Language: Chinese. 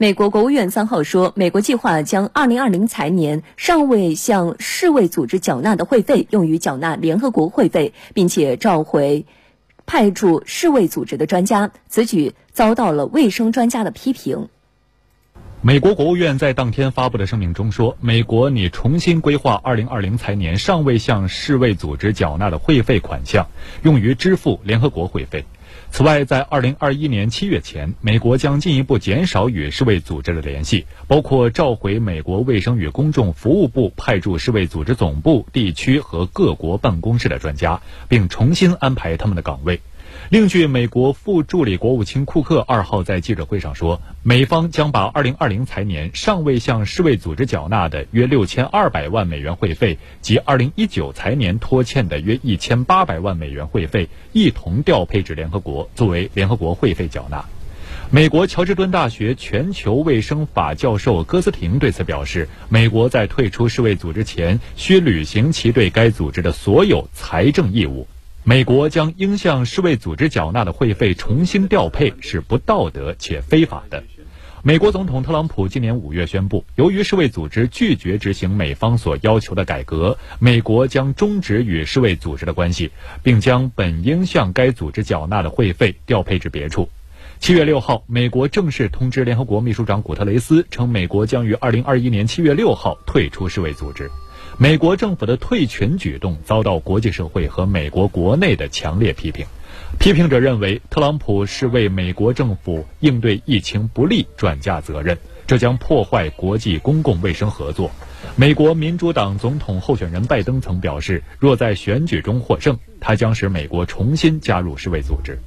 美国国务院三号说，美国计划将二零二零财年尚未向世卫组织缴纳的会费用于缴纳联合国会费，并且召回派驻世卫组织的专家。此举遭到了卫生专家的批评。美国国务院在当天发布的声明中说，美国拟重新规划2020财年尚未向世卫组织缴纳的会费款项，用于支付联合国会费。此外，在2021年7月前，美国将进一步减少与世卫组织的联系，包括召回美国卫生与公众服务部派驻世卫组织总部、地区和各国办公室的专家，并重新安排他们的岗位。另据美国副助理国务卿库克二号在记者会上说，美方将把2020财年尚未向世卫组织缴纳的约6200万美元会费及2019财年拖欠的约1800万美元会费一同调配至联合国，作为联合国会费缴纳。美国乔治敦大学全球卫生法教授戈斯廷对此表示，美国在退出世卫组织前需履行其对该组织的所有财政义务。美国将应向世卫组织缴纳的会费重新调配是不道德且非法的。美国总统特朗普今年五月宣布，由于世卫组织拒绝执行美方所要求的改革，美国将终止与世卫组织的关系，并将本应向该组织缴纳的会费调配至别处。七月六号，美国正式通知联合国秘书长古特雷斯，称美国将于二零二一年七月六号退出世卫组织。美国政府的退群举动遭到国际社会和美国国内的强烈批评。批评者认为，特朗普是为美国政府应对疫情不利转嫁责任，这将破坏国际公共卫生合作。美国民主党总统候选人拜登曾表示，若在选举中获胜，他将使美国重新加入世卫组织。